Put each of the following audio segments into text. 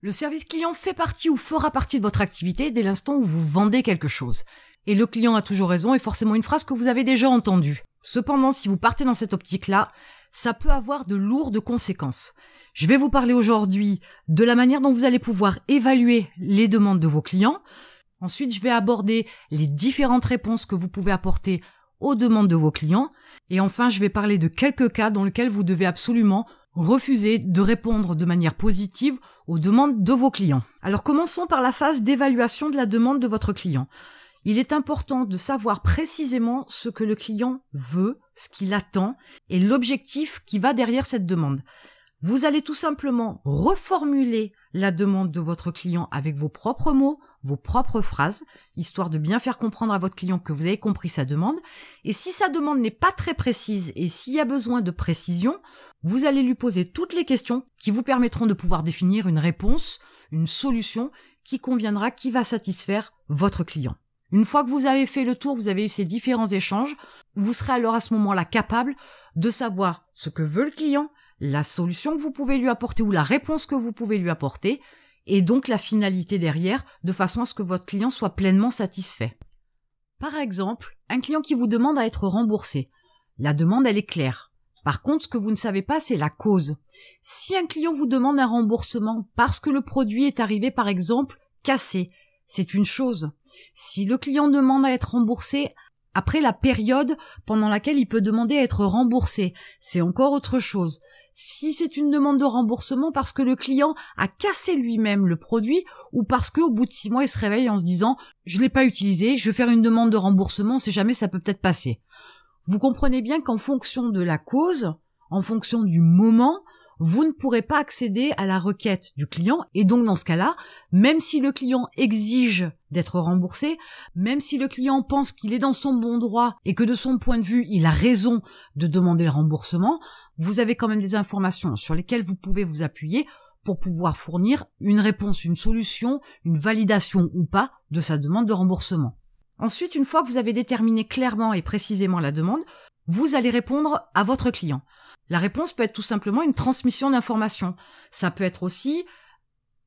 Le service client fait partie ou fera partie de votre activité dès l'instant où vous vendez quelque chose. Et le client a toujours raison est forcément une phrase que vous avez déjà entendue. Cependant, si vous partez dans cette optique-là, ça peut avoir de lourdes conséquences. Je vais vous parler aujourd'hui de la manière dont vous allez pouvoir évaluer les demandes de vos clients. Ensuite, je vais aborder les différentes réponses que vous pouvez apporter aux demandes de vos clients. Et enfin, je vais parler de quelques cas dans lesquels vous devez absolument refuser de répondre de manière positive aux demandes de vos clients. Alors commençons par la phase d'évaluation de la demande de votre client. Il est important de savoir précisément ce que le client veut, ce qu'il attend et l'objectif qui va derrière cette demande. Vous allez tout simplement reformuler la demande de votre client avec vos propres mots, vos propres phrases, histoire de bien faire comprendre à votre client que vous avez compris sa demande. Et si sa demande n'est pas très précise et s'il y a besoin de précision, vous allez lui poser toutes les questions qui vous permettront de pouvoir définir une réponse, une solution qui conviendra, qui va satisfaire votre client. Une fois que vous avez fait le tour, vous avez eu ces différents échanges, vous serez alors à ce moment-là capable de savoir ce que veut le client, la solution que vous pouvez lui apporter ou la réponse que vous pouvez lui apporter, et donc la finalité derrière, de façon à ce que votre client soit pleinement satisfait. Par exemple, un client qui vous demande à être remboursé. La demande, elle est claire. Par contre, ce que vous ne savez pas, c'est la cause. Si un client vous demande un remboursement parce que le produit est arrivé, par exemple, cassé, c'est une chose. Si le client demande à être remboursé après la période pendant laquelle il peut demander à être remboursé, c'est encore autre chose. Si c'est une demande de remboursement parce que le client a cassé lui-même le produit ou parce qu'au bout de six mois il se réveille en se disant je l'ai pas utilisé, je vais faire une demande de remboursement, c'est jamais ça peut peut-être passer. Vous comprenez bien qu'en fonction de la cause, en fonction du moment, vous ne pourrez pas accéder à la requête du client et donc dans ce cas-là, même si le client exige d'être remboursé, même si le client pense qu'il est dans son bon droit et que de son point de vue, il a raison de demander le remboursement, vous avez quand même des informations sur lesquelles vous pouvez vous appuyer pour pouvoir fournir une réponse, une solution, une validation ou pas de sa demande de remboursement. Ensuite, une fois que vous avez déterminé clairement et précisément la demande, vous allez répondre à votre client. La réponse peut être tout simplement une transmission d'informations. Ça peut être aussi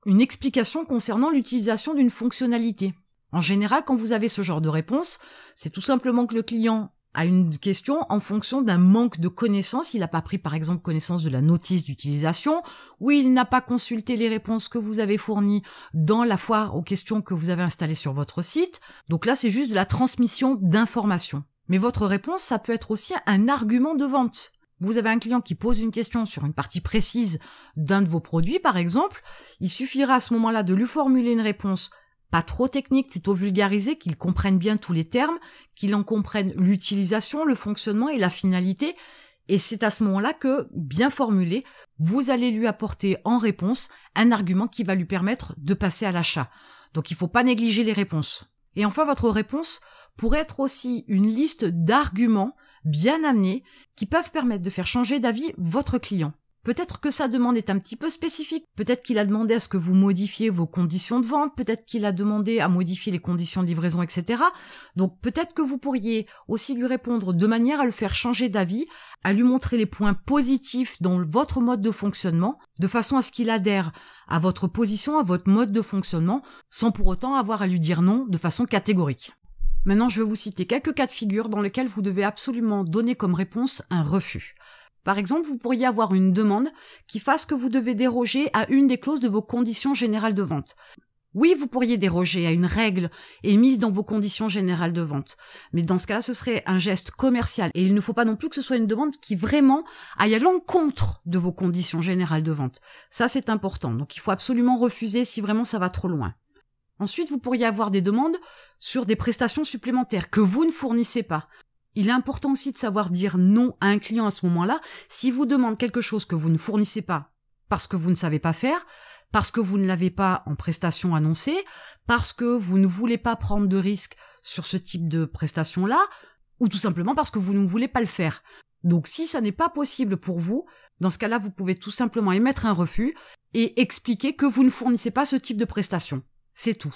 une explication concernant l'utilisation d'une fonctionnalité. En général, quand vous avez ce genre de réponse, c'est tout simplement que le client a une question en fonction d'un manque de connaissances. Il n'a pas pris par exemple connaissance de la notice d'utilisation, ou il n'a pas consulté les réponses que vous avez fournies dans la foire aux questions que vous avez installées sur votre site. Donc là, c'est juste de la transmission d'informations. Mais votre réponse, ça peut être aussi un argument de vente vous avez un client qui pose une question sur une partie précise d'un de vos produits, par exemple, il suffira à ce moment-là de lui formuler une réponse pas trop technique, plutôt vulgarisée, qu'il comprenne bien tous les termes, qu'il en comprenne l'utilisation, le fonctionnement et la finalité. Et c'est à ce moment-là que, bien formulé, vous allez lui apporter en réponse un argument qui va lui permettre de passer à l'achat. Donc il ne faut pas négliger les réponses. Et enfin, votre réponse pourrait être aussi une liste d'arguments bien amenés qui peuvent permettre de faire changer d'avis votre client. Peut-être que sa demande est un petit peu spécifique, peut-être qu'il a demandé à ce que vous modifiez vos conditions de vente, peut-être qu'il a demandé à modifier les conditions de livraison, etc. Donc peut-être que vous pourriez aussi lui répondre de manière à le faire changer d'avis, à lui montrer les points positifs dans votre mode de fonctionnement, de façon à ce qu'il adhère à votre position, à votre mode de fonctionnement, sans pour autant avoir à lui dire non de façon catégorique. Maintenant, je vais vous citer quelques cas de figure dans lesquels vous devez absolument donner comme réponse un refus. Par exemple, vous pourriez avoir une demande qui fasse que vous devez déroger à une des clauses de vos conditions générales de vente. Oui, vous pourriez déroger à une règle émise dans vos conditions générales de vente. Mais dans ce cas-là, ce serait un geste commercial. Et il ne faut pas non plus que ce soit une demande qui vraiment aille à l'encontre de vos conditions générales de vente. Ça, c'est important. Donc, il faut absolument refuser si vraiment ça va trop loin. Ensuite, vous pourriez avoir des demandes sur des prestations supplémentaires que vous ne fournissez pas. Il est important aussi de savoir dire non à un client à ce moment-là. Si vous demande quelque chose que vous ne fournissez pas parce que vous ne savez pas faire, parce que vous ne l'avez pas en prestation annoncée, parce que vous ne voulez pas prendre de risques sur ce type de prestation-là, ou tout simplement parce que vous ne voulez pas le faire. Donc si ça n'est pas possible pour vous, dans ce cas-là, vous pouvez tout simplement émettre un refus et expliquer que vous ne fournissez pas ce type de prestation. C'est tout.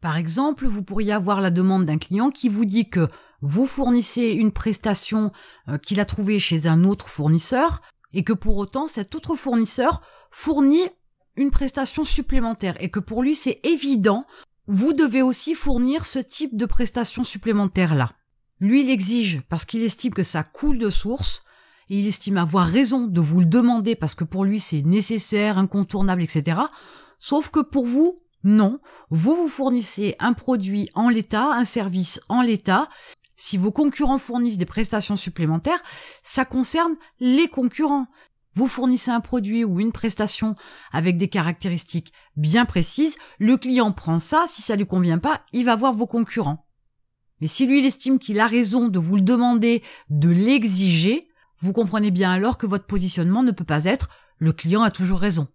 Par exemple, vous pourriez avoir la demande d'un client qui vous dit que vous fournissez une prestation euh, qu'il a trouvée chez un autre fournisseur et que pour autant cet autre fournisseur fournit une prestation supplémentaire et que pour lui c'est évident, vous devez aussi fournir ce type de prestation supplémentaire là. Lui, il exige parce qu'il estime que ça coule de source, et il estime avoir raison de vous le demander parce que pour lui c'est nécessaire, incontournable, etc. Sauf que pour vous, non. Vous vous fournissez un produit en l'état, un service en l'état. Si vos concurrents fournissent des prestations supplémentaires, ça concerne les concurrents. Vous fournissez un produit ou une prestation avec des caractéristiques bien précises, le client prend ça, si ça lui convient pas, il va voir vos concurrents. Mais si lui il estime qu'il a raison de vous le demander, de l'exiger, vous comprenez bien alors que votre positionnement ne peut pas être le client a toujours raison.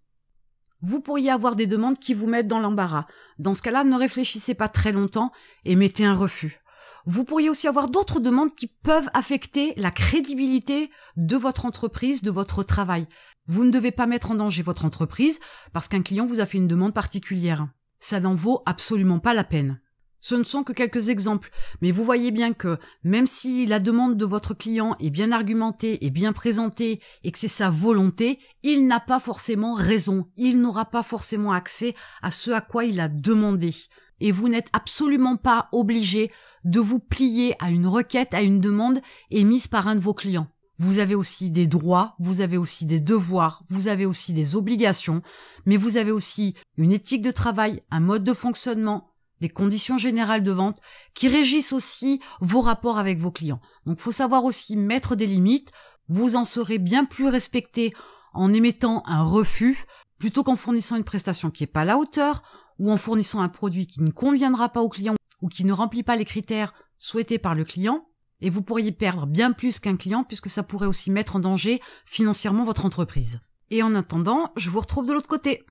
Vous pourriez avoir des demandes qui vous mettent dans l'embarras. Dans ce cas-là, ne réfléchissez pas très longtemps et mettez un refus. Vous pourriez aussi avoir d'autres demandes qui peuvent affecter la crédibilité de votre entreprise, de votre travail. Vous ne devez pas mettre en danger votre entreprise parce qu'un client vous a fait une demande particulière. Ça n'en vaut absolument pas la peine. Ce ne sont que quelques exemples, mais vous voyez bien que même si la demande de votre client est bien argumentée et bien présentée et que c'est sa volonté, il n'a pas forcément raison, il n'aura pas forcément accès à ce à quoi il a demandé. Et vous n'êtes absolument pas obligé de vous plier à une requête, à une demande émise par un de vos clients. Vous avez aussi des droits, vous avez aussi des devoirs, vous avez aussi des obligations, mais vous avez aussi une éthique de travail, un mode de fonctionnement, des conditions générales de vente qui régissent aussi vos rapports avec vos clients. Donc faut savoir aussi mettre des limites, vous en serez bien plus respecté en émettant un refus plutôt qu'en fournissant une prestation qui n'est pas à la hauteur ou en fournissant un produit qui ne conviendra pas au client ou qui ne remplit pas les critères souhaités par le client. Et vous pourriez perdre bien plus qu'un client puisque ça pourrait aussi mettre en danger financièrement votre entreprise. Et en attendant, je vous retrouve de l'autre côté.